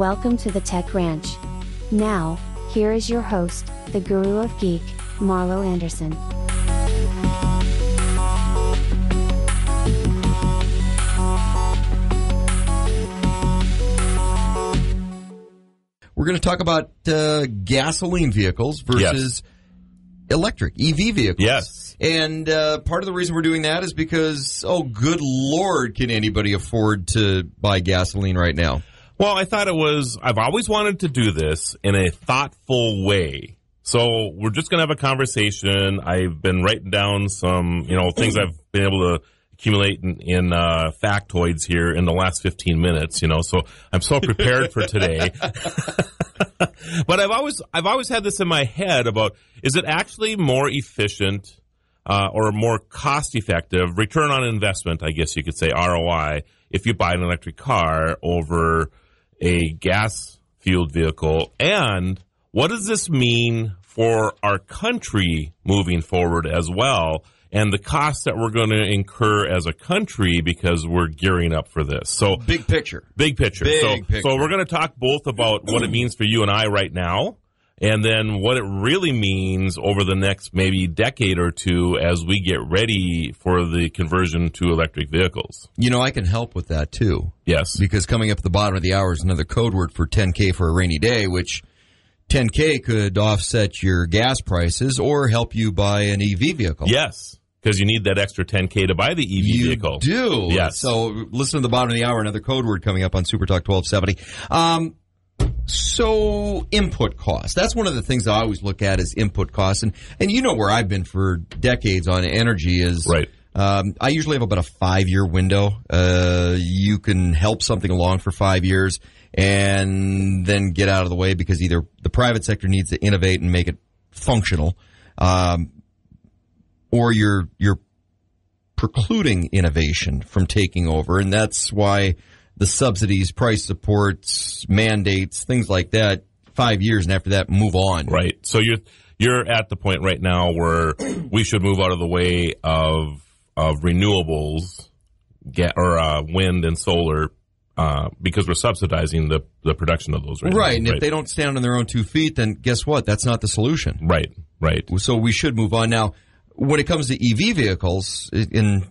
Welcome to the Tech Ranch. Now, here is your host, the guru of geek, Marlo Anderson. We're going to talk about uh, gasoline vehicles versus electric EV vehicles. Yes. And uh, part of the reason we're doing that is because, oh, good lord, can anybody afford to buy gasoline right now? Well, I thought it was, I've always wanted to do this in a thoughtful way. So we're just going to have a conversation. I've been writing down some, you know, things I've been able to accumulate in, in uh, factoids here in the last 15 minutes, you know, so I'm so prepared for today. but I've always, I've always had this in my head about, is it actually more efficient uh, or more cost effective, return on investment, I guess you could say ROI, if you buy an electric car over a gas fueled vehicle? And what does this mean for our country moving forward as well? And the costs that we're going to incur as a country because we're gearing up for this. So Big picture. big picture. Big so, picture. so we're going to talk both about what it means for you and I right now, and then what it really means over the next maybe decade or two as we get ready for the conversion to electric vehicles. You know, I can help with that too. Yes. Because coming up at the bottom of the hour is another code word for 10K for a rainy day, which 10K could offset your gas prices or help you buy an EV vehicle. Yes. Because you need that extra 10K to buy the EV You vehicle. do. Yes. So listen to the bottom of the hour, another code word coming up on Super Talk 1270. Um, so input cost. That's one of the things I always look at is input costs. And, and you know where I've been for decades on energy is. Right. Um, I usually have about a five year window. Uh, you can help something along for five years and then get out of the way because either the private sector needs to innovate and make it functional, um, or you're, you're precluding innovation from taking over. And that's why the subsidies, price supports, mandates, things like that, five years and after that move on. Right. So you're you're at the point right now where we should move out of the way of of renewables, get or uh, wind and solar, uh, because we're subsidizing the the production of those. Right. Right. now. And if they don't stand on their own two feet, then guess what? That's not the solution. Right. Right. So we should move on. Now, when it comes to EV vehicles, in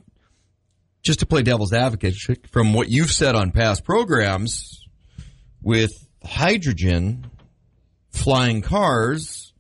just to play devil's advocate, from what you've said on past programs, with hydrogen flying cars,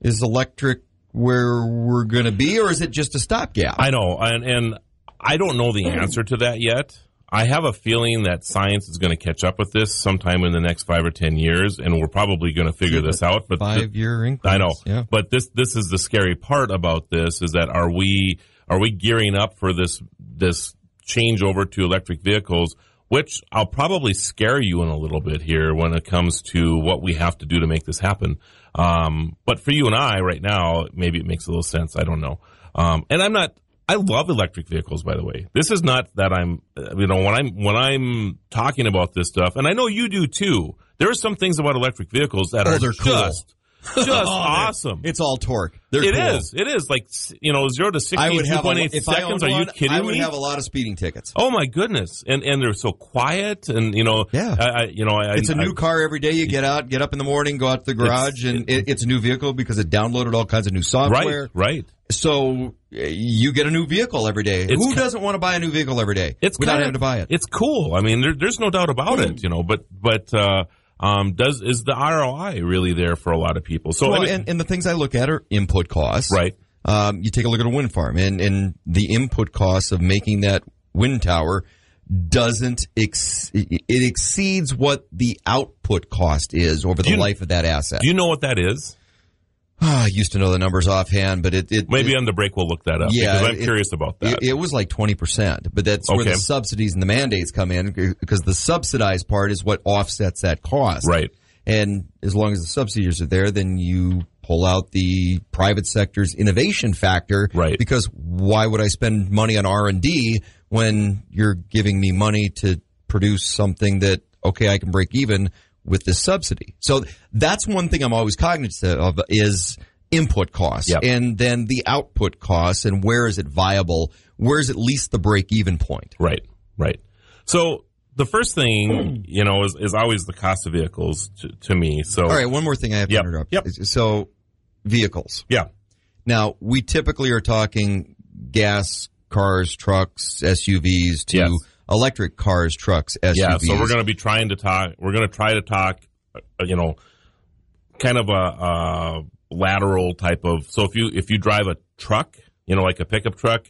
is electric where we're going to be, or is it just a stopgap? I know, and and I don't know the answer to that yet. I have a feeling that science is going to catch up with this sometime in the next five or ten years, and we're probably going to figure this out. But th- Five year increments. I know, Yeah. but this this is the scary part about this is that are we are we gearing up for this this changeover to electric vehicles? Which I'll probably scare you in a little bit here when it comes to what we have to do to make this happen. Um, but for you and I right now, maybe it makes a little sense. I don't know. Um, and I'm not. I love electric vehicles, by the way. This is not that I'm, you know, when I'm when I'm talking about this stuff, and I know you do too. There are some things about electric vehicles that Oh, are cool. just just awesome. It's all torque. They're It cool. is. It is like you know zero to sixty I in two point eight I seconds. Are you one, kidding I would me? have a lot of speeding tickets. oh my goodness! And and they're so quiet, and you know, Yeah. I, I, you know, I, It's a I- new car every day. You get out, get up in the morning, go out to the garage, and it, it's a new vehicle because it downloaded all kinds of new software. right, right. So uh, you get a new vehicle every day. It's Who doesn't want to buy a new vehicle every day It's without kinda- having to buy it? It's cool. I mean, there, there's no doubt about it. You know, but but uh, um, does is the ROI really there for a lot of people? So Well, I mean- and, and the things I look at are input costs. right, Um, you take a look at a wind farm, and, and the input costs of making that wind tower doesn't ex- it exceeds what the output cost is over the you- life of that asset. do you know what that is? Ah, I used to know the numbers offhand, but it, it Maybe it, on the break we'll look that up Yeah, because I'm it- curious about that. It, it was like 20%, but that's where the subsidies and the mandates come in because the subsidized part is what offsets that cost. right. And as long as the subsidies are there, then you pull out the private sector's innovation factor. Right. Because why would I spend money on R&D when you're giving me money to produce something that, okay, I can break even with this subsidy. So that's one thing I'm always cognizant of is input costs Yep. and then the output costs and where is it viable? Where's at least the break even point? Right, right. So the first thing, you know, is, is always the cost of vehicles to, to me. So, All right, one more thing I have to Yep, interrupt. yep. So vehicles. yeah, Now, we typically are talking gas cars, trucks, SUVs to Yes. Electric cars, trucks, SUVs. yeah. So we're going to be trying to talk. We're going to try to talk. uh, You know, kind of a, a lateral type of. So if you if you drive a truck, you know, like a pickup truck,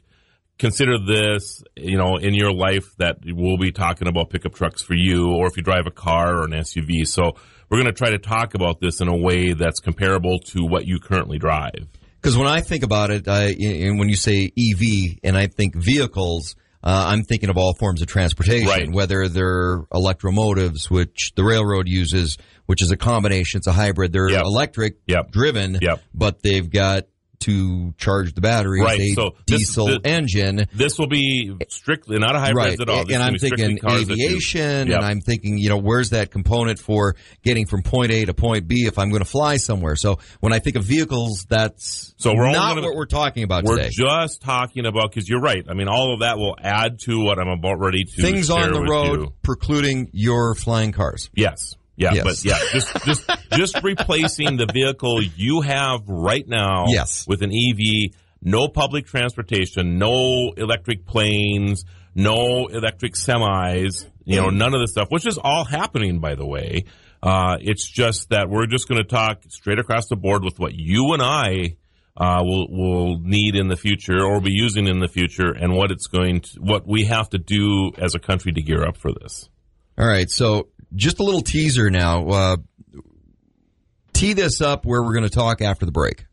consider this. You know, in your life that we'll be talking about pickup trucks for you, or if you drive a car or an SUV. So we're going to try to talk about this in a way that's comparable to what you currently drive. Because when I think about it, I, and when you say EV and I think vehicles, uh, I'm thinking of all forms of transportation, Right. whether they're electromotives, which the railroad uses, which is a combination, it's a hybrid. They're Yep. electric Yep. driven, Yep. but they've got to charge the batteries, Right, a so diesel this- engine. This will be strictly not a hybrid Right, at all. This and I'm thinking cars that do- aviation, Yep. and I'm thinking, you know, where's that component for getting from point A to point B if I'm going to fly somewhere? So when I think of vehicles, that's So we're not gonna- what we're talking about We're today. just talking about because you're right. I mean, all of that will add to what I'm about ready to Things on the road you. precluding your flying cars. Yes. Yeah, Yes. but yeah, just just just replacing the vehicle you have right now Yes. with an EV, no public transportation, no electric planes, no electric semis, you know, none of this stuff, which is all happening by the way. Uh, it's just that we're just going to talk straight across the board with what you and I uh, will will need in the future or be using in the future, and what it's going to, what we have to do as a country to gear up for this. All right, so just a little teaser now. Uh, tee this up where we're going to talk after the break.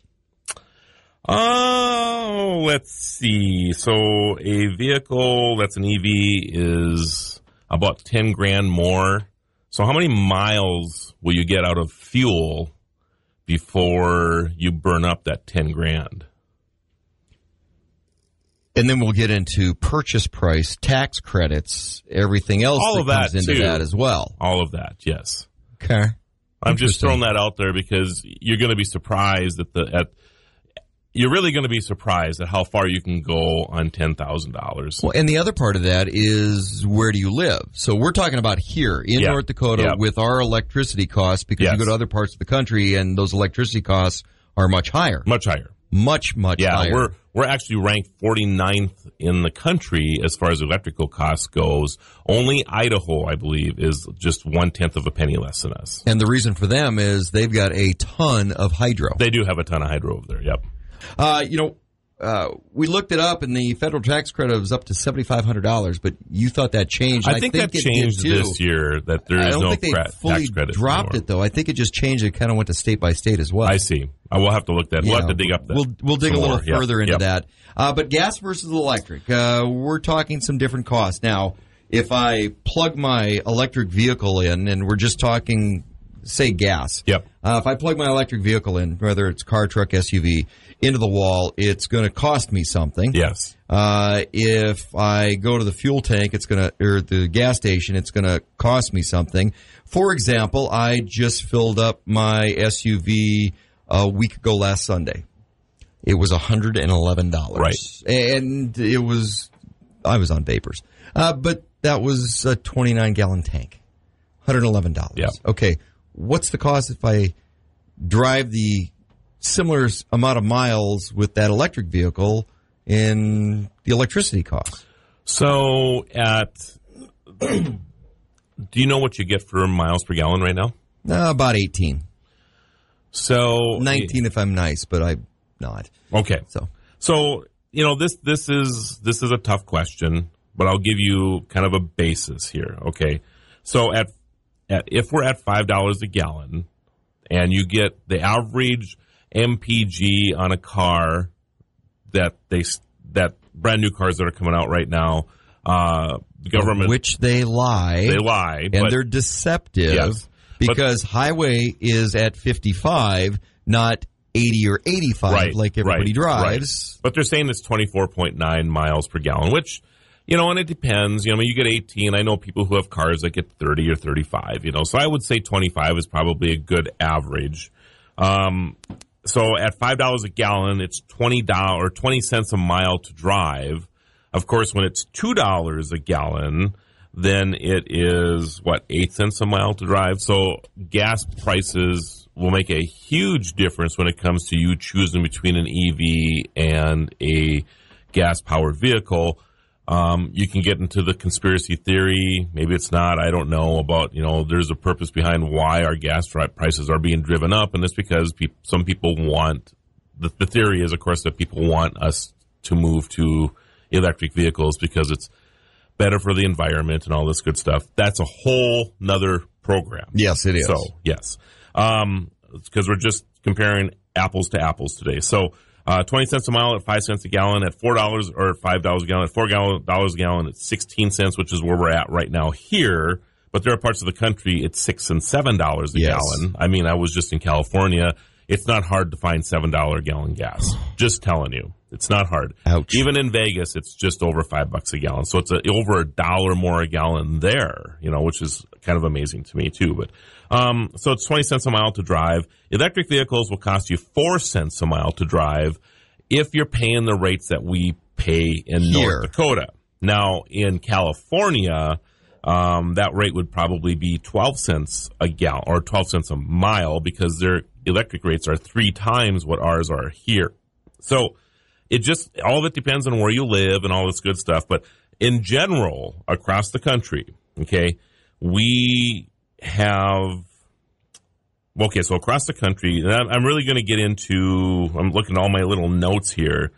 Oh, let's see. So a vehicle that's an EV is about 10 grand more. So how many miles will you get out of fuel before you burn up that 10 grand? And then we'll get into purchase price, tax credits, everything else All that of that, comes into too. that as well. All of that, yes. Okay. I'm just throwing that out there because you're going to be surprised at the at you're really going to be surprised at how far you can go on ten thousand dollars. Well, and the other part of that is where do you live? So we're talking about here in Yeah. North Dakota Yeah. with our electricity costs because you go to other parts of the country and those electricity costs are much higher. Much higher. Much, much Yeah, higher. we're we're actually ranked 49th in the country as far as electrical costs goes. Only Idaho, I believe, is just one tenth of a penny less than us. and the reason for them is they've got a ton of hydro. They do have a ton of hydro over there. Yep. Uh, you know, uh, we looked it up, and the federal tax credit was up to seventy five hundred dollars. But you thought that changed. I and think, it that changed this year. That there is I don't no think they cra- fully tax credit. dropped anymore. it though. I think it just changed. It kind of went to state by state as well. I see. I will have to look that. We'll have to dig up that. We'll we'll dig a little more. Yep. further into Yep. that. Uh, but gas versus electric, uh, we're talking some different costs now. If I plug my electric vehicle in, and we're just talking, say, gas. Yep. Uh, if I plug my electric vehicle in, whether it's car, truck, SUV, into the wall, it's going to cost me something. Yes. Uh, if I go to the fuel tank, it's going to, or the gas station, it's going to cost me something. For example, I just filled up my SUV a week ago last Sunday. It was $111. Right. And it was, I was on vapors. Uh, but that was a 29 gallon tank. $111. Yeah. Okay. What's the cost if I drive the similar amount of miles with that electric vehicle in the electricity cost? So at, do you know what you get for miles per gallon right now? Uh, about 18. So 19 if I'm nice, but I'm not. Okay. So, So, you know, this this is this is a tough question, but I'll give you kind of a basis here. Okay. So at, at if we're at five dollars a gallon and you get the average MPG on a car that they that brand new cars that are coming out right now, uh the government which they lie. they lie, and but they're deceptive Yes. But- because highway is at 55, not 80 or 85 right, like everybody right, drives. right. But they're saying it's 24.9 miles per gallon, which, you know, and it depends. You know, I mean, you get 18. I know people who have cars that get 30 or 35, you know, so I would say 25 is probably a good average. Um, so at five dollars a gallon, it's twenty dollars or twenty cents a mile to drive. Of course, when it's two dollars a gallon, then it is what eight cents a mile to drive. So gas prices will make a huge difference when it comes to you choosing between an EV and a gas powered vehicle. Um, you can get into the conspiracy theory. Maybe it's not. I don't know about, you know, there's a purpose behind why our gas prices are being driven up. And it's because pe- some people want, the, the theory is, of course, that people want us to move to electric vehicles because it's better for the environment and all this good stuff. That's a whole nother program. Yes, it is. So, yes. Um, because we're just comparing apples to apples today. So, uh, 20 cents a mile at 5 cents a gallon at $4 or $5 a gallon at $4 a gallon at 16 cents, which is where we're at right now here. But there are parts of the country it's 6 and $7 a Yes. gallon. I mean, I was just in California. It's not hard to find $7 a gallon gas. Just telling you. It's not hard. Ouch. Even in Vegas, it's just over 5 bucks a gallon. So it's a, over a dollar more a gallon there, you know, which is kind of amazing to me too. But um, so it's 20 cents a mile to drive. Electric vehicles will cost you 4 cents a mile to drive if you're paying the rates that we pay in Here. North Dakota. Now, in California, um, that rate would probably be 12 cents a gallon or 12 cents a mile because their electric rates are three times what ours are here. So it just, all of it depends on where you live and all this good stuff. But in general, across the country, okay, we have Okay, so across the country, and I'm really going to get into. I'm looking at all my little notes here.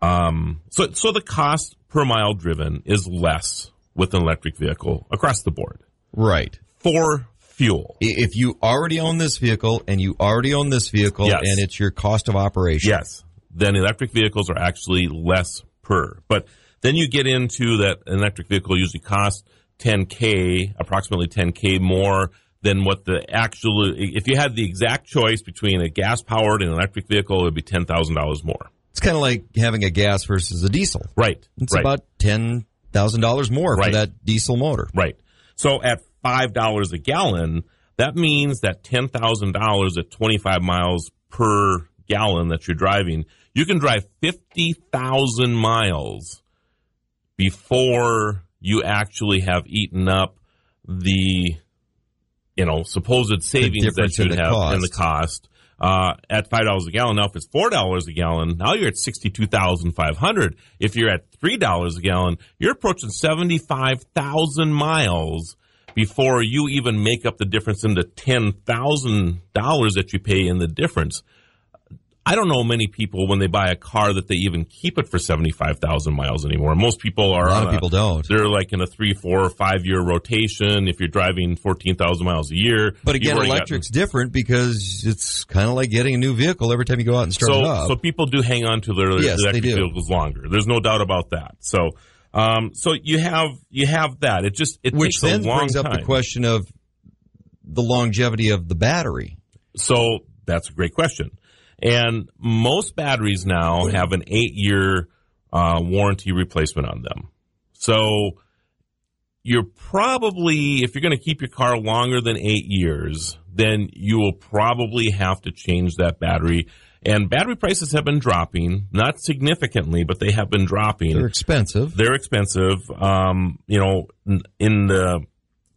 Um, so so the cost per mile driven is less with an electric vehicle across the board Right. for fuel. If you already own this vehicle and you already own this vehicle Yes. and it's your cost of operation. Yes, then electric vehicles are actually less per. But then you get into that an electric vehicle usually costs 10k, approximately 10k more than what the actual. If you had the exact choice between a gas powered and an electric vehicle, it would be ten thousand dollars more. It's kind of like having a gas versus a diesel. Right. It's right. about $10,000 more Right. for that diesel motor. Right. So at five dollars a gallon, that means that ten thousand dollars at twenty five miles per gallon that you're driving, you can drive fifty thousand miles before you actually have eaten up the you know supposed savings that you the have in the cost. cost. Uh, at five dollars a gallon. Now, if it's four dollars a gallon, now you're at sixty-two thousand five hundred. If you're at three dollars a gallon, you're approaching seventy-five thousand miles before you even make up the difference in the ten thousand dollars that you pay in the difference. I don't know many people when they buy a car that they even keep it for seventy-five thousand miles anymore. Most people are A lot of people don't. They're like in a three, four, five year rotation. If you're driving fourteen thousand miles a year, But again, gotten- electric's different because it's kind of like getting a new vehicle every time you go out and start so, it up. so people do hang on to their Yes, electric vehicles longer. There's no doubt about that. So, um, so you have you have that. It just it Which takes a then brings up the question of the longevity of the battery. So that's a great question. And most batteries now have an eight year uh, warranty replacement on them. So you're probably, if you're going to keep your car longer than eight years, then you will probably have to change that battery. And battery prices have been dropping, not significantly, but they have been dropping. They're expensive. They're expensive. Um, you know, in- in the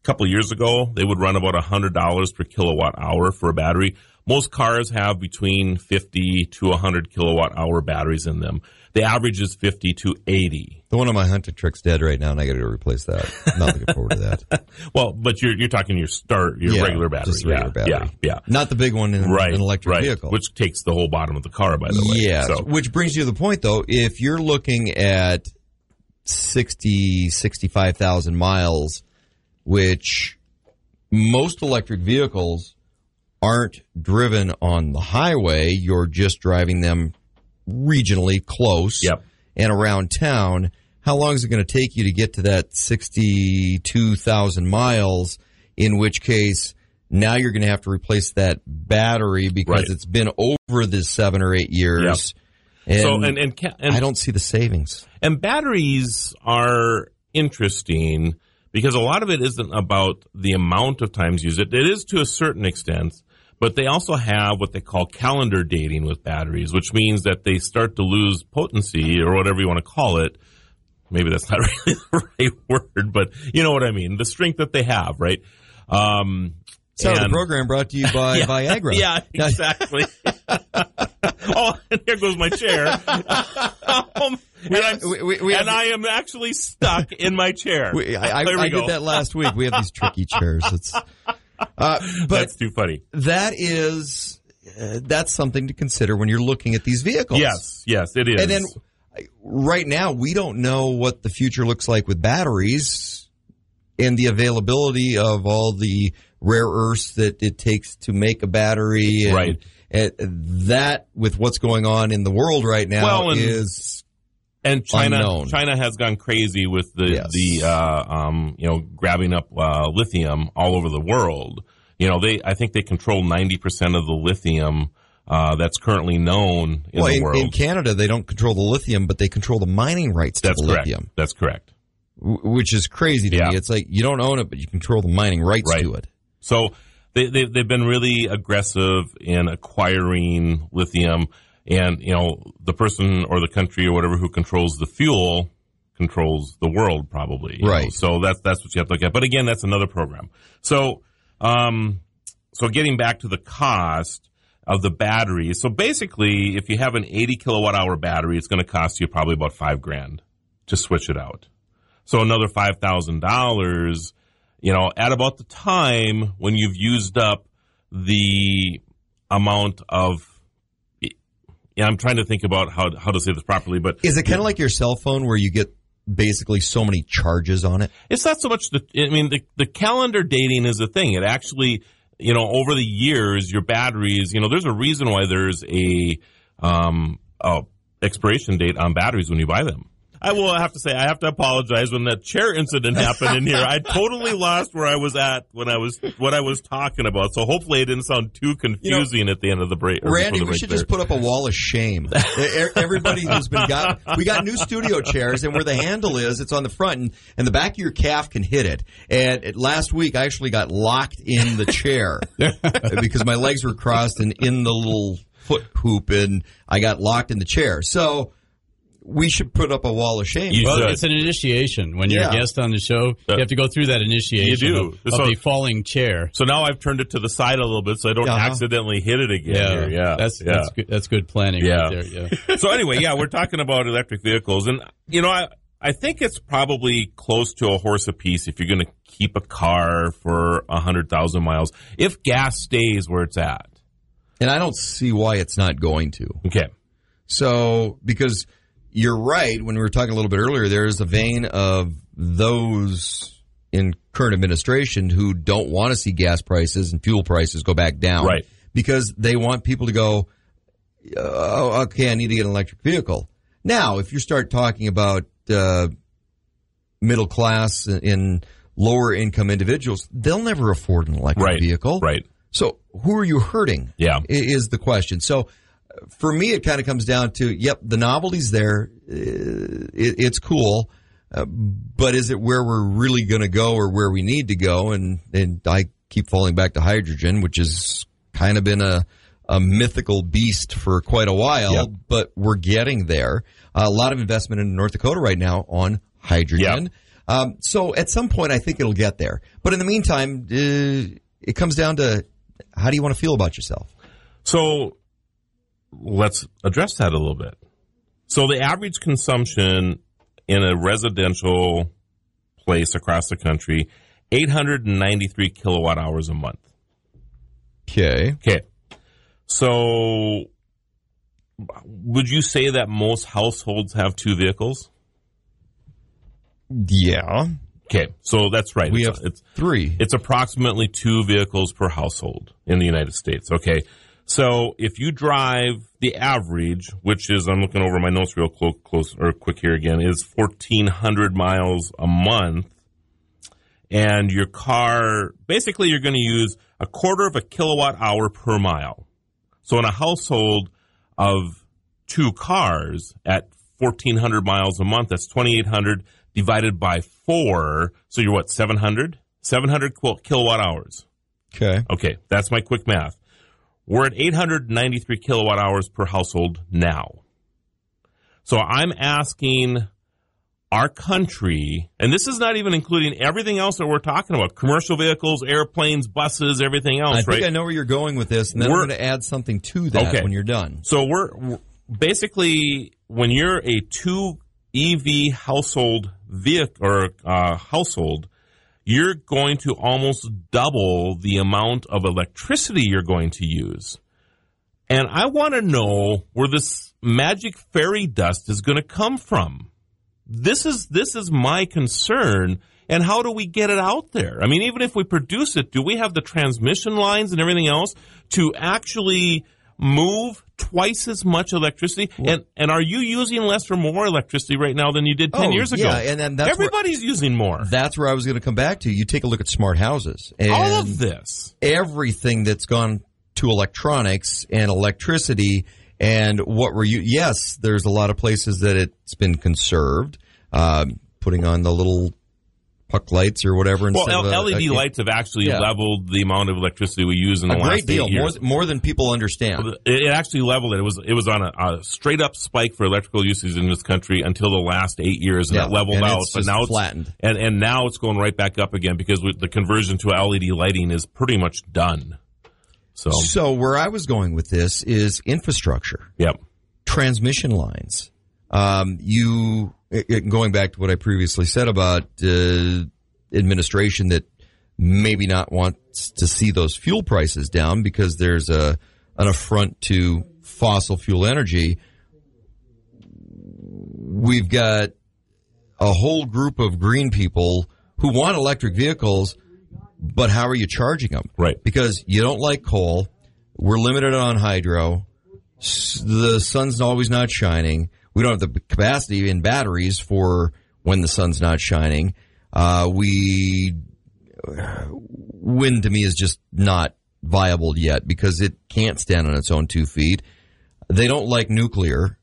couple years ago, they would run about hundred dollars per kilowatt hour for a battery. Most cars have between fifty to hundred kilowatt hour batteries in them. The average is fifty to eighty. The one on my hunting truck's dead right now, and I got to replace that. I'm not looking forward to that. Well, but you're you're talking your start your Yeah, regular battery, just regular yeah, battery. yeah, yeah. Not the big one in Right, an electric right. vehicle. which takes the whole bottom of the car, by the way. Yeah. So, Which brings you to the point, though. If you're looking at 60, 65,000 miles, which most electric vehicles aren't driven on the highway, you're just driving them regionally close Yep. and around town. How long is it going to take you to get to that 62,000 miles? In which case, now you're going to have to replace that battery because Right. it's been over the seven or eight years. And, so and and, and I don't see the savings. And batteries are interesting because a lot of it isn't about the amount of times used. It, it is to a certain extent, But they also have what they call calendar dating with batteries, which means that they start to lose potency or whatever you want to call it. Maybe that's not really the right word, but you know what I mean. The strength that they have, right? Um, So the program brought to you by yeah, Viagra. Yeah, exactly. oh, and here goes my chair. Um, and I'm, we- we- we have- I am actually stuck in my chair. We, I, I, I did that last week. We have these tricky chairs. It's, uh, but That's too funny. that is uh, that's something to consider when you're looking at these vehicles. Yes, yes, it is. And then right now we don't know what the future looks like with batteries and the availability of all the rare earths that it takes to make a battery. And, Right. and that with what's going on in the world right now Well, is and China, unknown. China has gone crazy with the Yes. the uh, um, you know grabbing up uh, lithium all over the world. You know, they I think they control ninety percent of the lithium uh, that's currently known in well, the in, world. in Canada they don't control the lithium, but they control the mining rights to that's the correct. lithium, That's correct. w- which is crazy to Yeah. me. It's like you don't own it, but you control the mining rights Right. to it. So they, they they've been really aggressive in acquiring lithium, and you know the person or the country or whatever who controls the fuel controls the world probably. you know. Right. So that's that's what you have to look at. But again, that's another program. So um, so getting back to the cost of the battery. So basically, if you have an 80 kilowatt hour battery, it's going to cost you probably about five grand to switch it out. So another five thousand dollars, you know, at about the time when you've used up the amount of. Yeah, I'm trying to think about how how to say this properly, but Is it kind of like your cell phone where you get basically so many charges on it? it's not so much the. I mean, the the calendar dating is a thing. It actually, you know, over the years, your batteries. You know, there's a reason why there's a um a expiration date on batteries when you buy them. I will have to say I have to apologize when that chair incident happened in here. I totally lost where I was at when I was what I was talking about. So hopefully it didn't sound too confusing at the end of the break. Randy, the we should there. just put up a wall of shame. Everybody who's been got, we got new studio chairs, and where the handle is, it's on the front, and, and the back of your calf can hit it. And it, last week, I actually got locked in the chair because my legs were crossed and in the little foot hoop, and I got locked in the chair. So we should put up a wall of shame. You Well, should. it's an initiation. When you're Yeah. a guest on the show, Uh, you have to go through that initiation You do. of, of So- the falling chair. So now I've turned it to the side a little bit so I don't Uh-huh. accidentally hit it again. Yeah, here. yeah, that's yeah. that's good. That's good planning Yeah. right there. Yeah. so anyway, yeah, we're talking about electric vehicles, and you know, I I think it's probably close to a horse apiece if you're going to keep a car for a hundred thousand miles if gas stays where it's at. And I don't see why it's not going to. Okay, So, because you're right, when we were talking a little bit earlier, there's a vein of those in current administration who don't want to see gas prices and fuel prices go back down. Right. Because they want people to go, oh, okay, I need to get an electric vehicle. Now, if you start talking about uh, middle class and lower income individuals, they'll never afford an electric right, vehicle. right, So, who are you hurting? Yeah. is the question. So, for me, it kind of comes down to, yep, the novelty's there. Uh, it, it's cool. Uh, but is it where we're really going to go or where we need to go? And, and I keep falling back to hydrogen, which has kind of been a, a mythical beast for quite a while, Yep. but we're getting there. a lot of investment in North Dakota right now on hydrogen. Yep. Um, so at some point, I think it'll get there. But in the meantime, uh, it comes down to how do you want to feel about yourself? So let's address that a little bit. So the average consumption in a residential place across the country, 893 kilowatt hours a month. Okay. Okay. So would you say that most households have two vehicles? Yeah. Okay. So that's right. We it's, have it's three. it's approximately two vehicles per household in the United States. Okay. So if you drive the average, which is, I'm looking over my notes real close, close or quick here again, is 1,400 miles a month. And your car, basically you're going to use a quarter of a kilowatt hour per mile. So in a household of two cars at 1,400 miles a month, that's 2,800 divided by four. So you're what, 700? 700 kilowatt hours. Okay. Okay, that's my quick math. We're at 893 kilowatt hours per household now. So I'm asking our country, and this is not even including everything else that we're talking about commercial vehicles, airplanes, buses, everything else, I think? I know where you're going with this, and then We're- I'm going to add something to that Okay. when you're done. So we're, we're- basically when you're a two EV household vehicle or uh, household, you're going to almost double the amount of electricity you're going to use. And I want to know where this magic fairy dust is going to come from. This is this is my concern. And how do we get it out there? I mean, even if we produce it, do we have the transmission lines and everything else to actually move twice as much electricity? and and are you using less or more electricity right now than you did ten Oh, years ago? yeah, and then that's where- everybody's using more. That's where I was going to come back to. You take a look at smart houses and All of this. everything that's gone to electronics and electricity and what were you yes there's a lot of places that it's been conserved um, putting on the little puck lights or whatever Well, instead L- of a- LED a- lights have actually Yeah. leveled the amount of electricity we use in the a last great deal more, more than people understand It, it actually leveled it. It was it was on a, a straight up spike for electrical usage in this country until the last eight years, and Yeah, that leveled and out. it's but now it's flattened. and and now it's going right back up again because with the conversion to LED lighting is pretty much done. So so where I was going with this is infrastructure yep, transmission lines. Um, you it, it- going back to what I previously said about uh, administration that maybe not wants to see those fuel prices down because there's a an affront to fossil fuel energy. We've got a whole group of green people who want electric vehicles, but how are you charging them? Right. Because you don't like coal. We're limited on hydro. The sun's always not shining. We don't have the capacity in batteries for when the sun's not shining. Uh, we wind to me is just not viable yet because it can't stand on its own two feet. They don't like nuclear.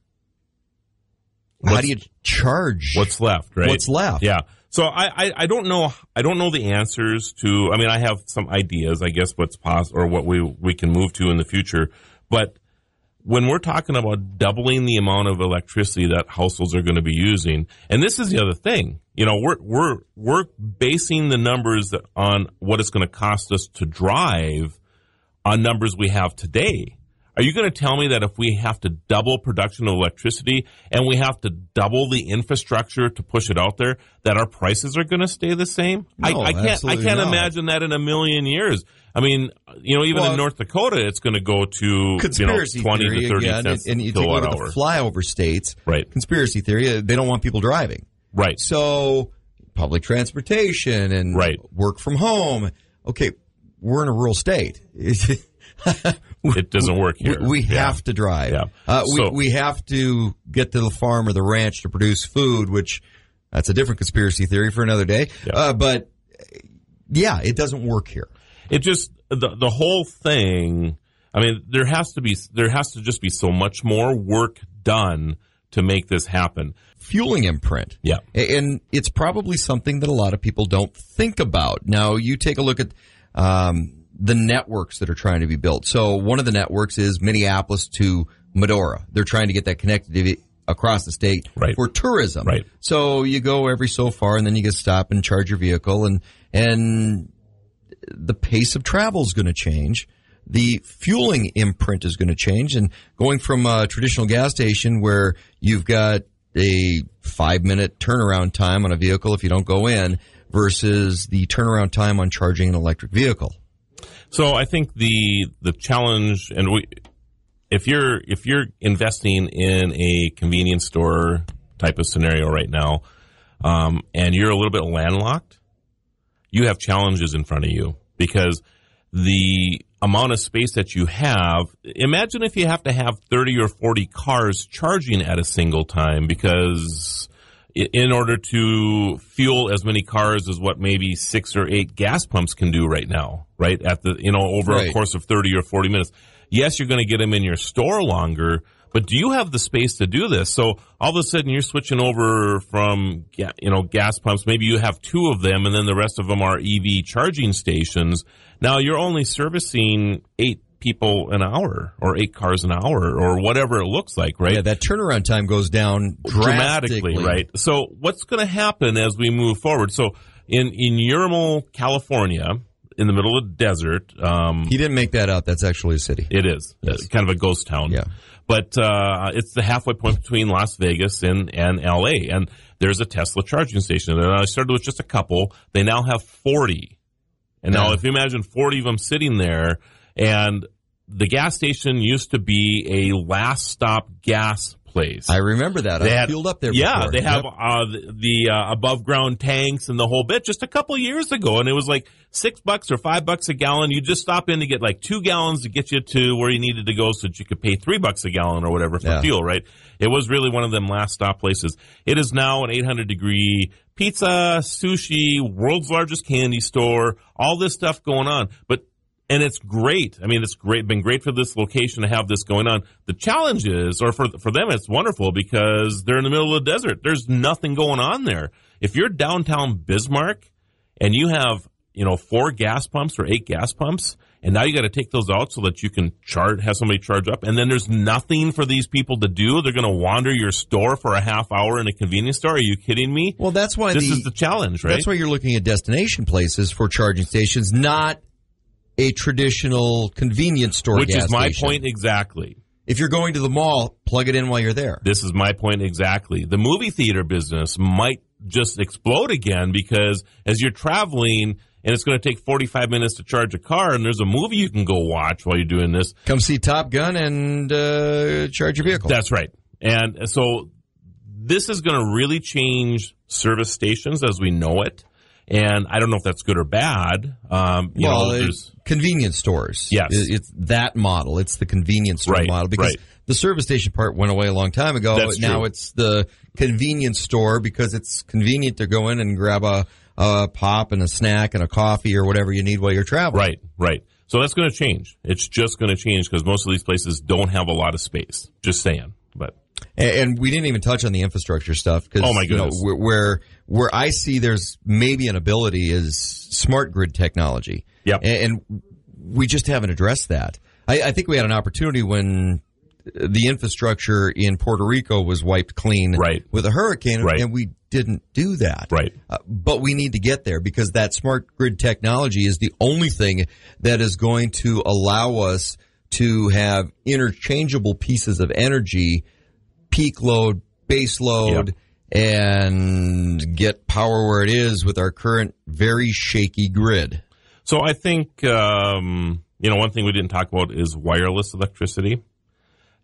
How do you charge? what's left? Right, What's left? Yeah. So I, I, I don't know I don't know the answers to I mean I have some ideas I guess what's possible or what we we can move to in the future but when we're talking about doubling the amount of electricity that households are going to be using and this is the other thing you know we're we're we're basing the numbers on what it's going to cost us to drive on numbers we have today. Are you going to tell me that if we have to double production of electricity and we have to double the infrastructure to push it out there, that our prices are going to stay the same? I, No, I can't. I can't not. imagine that in a million years. I mean, you know, even Well, in North Dakota, it's going to go to you know conspiracy twenty to thirty again, cents and, and you take a look at the flyover states. Right. Conspiracy theory. uh, They don't want people driving. Right. So public transportation and Right. work from home. Okay, we're in a rural state. It doesn't work here. we Yeah. have to drive. Yeah. Uh, So- we, we have to get to the farm or the ranch to produce food, which that's a different conspiracy theory for another day. Yeah. Uh, but yeah, it doesn't work here. it just the the whole thing i mean there has to be there has to just be so much more work done to make this happen fueling imprint. Yeah. And it's probably something that a lot of people don't think about. Now, you take a look at um, the networks that are trying to be built. So, one of the networks is Minneapolis to Medora. They're trying to get that connectivity across the state Right. for tourism. Right. So, you go every so far and then you get stop and charge your vehicle and, and the pace of travel is going to change. The fueling imprint is going to change, and going from a traditional gas station where you've got a five minute turnaround time on a vehicle if you don't go in versus the turnaround time on charging an electric vehicle. So I think the the challenge, and we, if you're if you're investing in a convenience store type of scenario right now, um, and you're a little bit landlocked, you have challenges in front of you because the amount of space that you have. Imagine if you have to have thirty or forty cars charging at a single time because in order to fuel as many cars as what maybe six or eight gas pumps can do right now, right? At the, you know, over a course of 30 or 40 minutes. Yes, you're going to get them in your store longer, but do you have the space to do this? So all of a sudden you're switching over from, you know, gas pumps. Maybe you have two of them and then the rest of them are EV charging stations. Now you're only servicing eight people an hour or eight cars an hour or whatever it looks like, right? Yeah, that turnaround time goes down dramatically, right? So what's going to happen as we move forward? So in in Urimel, California, in the middle of the desert, um, He didn't make that up. That's actually a city. it is Yes. uh, kind of a ghost town. Yeah. But uh, it's the halfway point between Las Vegas and, and LA. And there's a Tesla charging station. And I started with just a couple. They now have 40. And now if you imagine 40 of them sitting there and the gas station used to be a last stop gas place. I remember that. They I had- fueled up there. Yeah, before. they have Yep. uh, the, the uh, above ground tanks and the whole bit just a couple years ago, and it was like six bucks or five bucks a gallon. You just stop in to get like two gallons to get you to where you needed to go, so that you could pay three bucks a gallon or whatever for Yeah. fuel. Right? It was really one of them last stop places. It is now an 800 degree pizza, sushi, world's largest candy store, all this stuff going on, but and it's great. I mean, it's great. Been great for this location to have this going on. The challenge is, or for for them, it's wonderful because they're in the middle of the desert. There's nothing going on there. If you're downtown Bismarck and you have you know four gas pumps or eight gas pumps, and now you got to take those out so that you can charge, have somebody charge up, and then there's nothing for these people to do. They're going to wander your store for a half hour in a convenience store. Are you kidding me? Well, that's why this the, is the challenge, right? That's why you're looking at destination places for charging stations, not a traditional convenience store. Which is my station. point exactly. If you're going to the mall, plug it in while you're there. This is my point exactly. The movie theater business might just explode again because as you're traveling and it's going to take 45 minutes to charge a car and there's a movie you can go watch while you're doing this. Come see Top Gun and uh, charge your vehicle. That's right. And so this is going to really change service stations as we know it. And I don't know if that's good or bad. Um, you well, know, convenience stores. Yes. It- it's that model. It's the convenience store Right, model because right. the service station part went away a long time ago. That's now true. it's the convenience store because it's convenient to go in and grab a, a pop and a snack and a coffee or whatever you need while you're traveling. right, right. So that's going to change. It's just going to change because most of these places don't have a lot of space. Just saying. But And, we didn't even touch on the infrastructure stuff because Oh, my you know, goodness. where, where I see there's maybe an ability is smart grid technology. Yep. and, and we just haven't addressed that. I, I think we had an opportunity when the infrastructure in Puerto Rico was wiped clean Right. with a hurricane, Right. and we didn't do that. Right. Uh, but we need to get there because that smart grid technology is the only thing that is going to allow us to have interchangeable pieces of energy, peak load, base load, and get power where it is with our current very shaky grid. So I think um, you know one thing we didn't talk about is wireless electricity,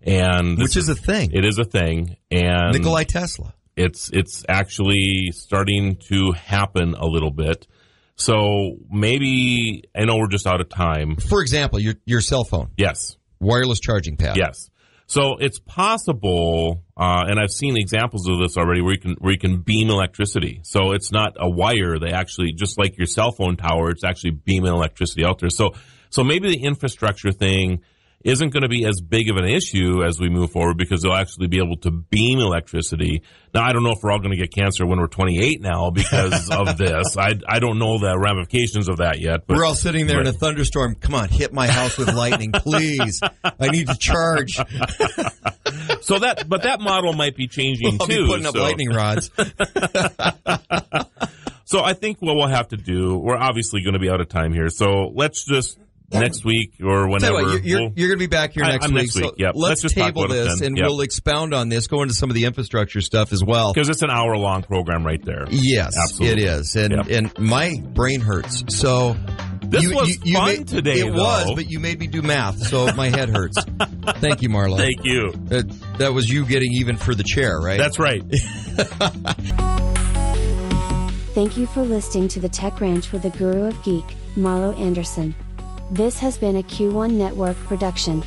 and Which is a thing. it is a thing, and Nikolai Tesla. it's it's actually starting to happen a little bit. So maybe I know we're just out of time. For example, your your cell phone, Yes, wireless charging pad. yes. So it's possible, uh, and I've seen examples of this already, where you can where you can beam electricity. So it's not a wire; they actually, just like your cell phone tower, it's actually beaming electricity out there. So so maybe the infrastructure thing isn't going to be as big of an issue as we move forward because they'll actually be able to beam electricity. Now, I don't know if we're all going to get cancer when we're 28 now because of this. I, I don't know the ramifications of that yet. But We're all sitting there in a thunderstorm. Come on, hit my house with lightning, please. I need to charge. so that, but that model might be changing too. be putting up so- lightning rods. So I think what we'll have to do, we're obviously going to be out of time here. So let's just next week or Tell whenever. you what, you're, you're, we'll- you're going to be back here I- next I'm week. next week, So yep. let's, Let's just talk table about this then, and yep. we'll expound on this, go into some of the infrastructure stuff as well. because it's an hour long program right there. Yes, Absolutely. it is, and Yep. and my brain hurts. So This was fun made- today, It was, but you made me do math, so my head hurts. Thank you, Marlo. Thank you. that, that was you getting even for the chair, right? That's right. Thank you for listening to the Tech Ranch with the Guru of Geek, Marlo Anderson. This has been a Q1 Network production.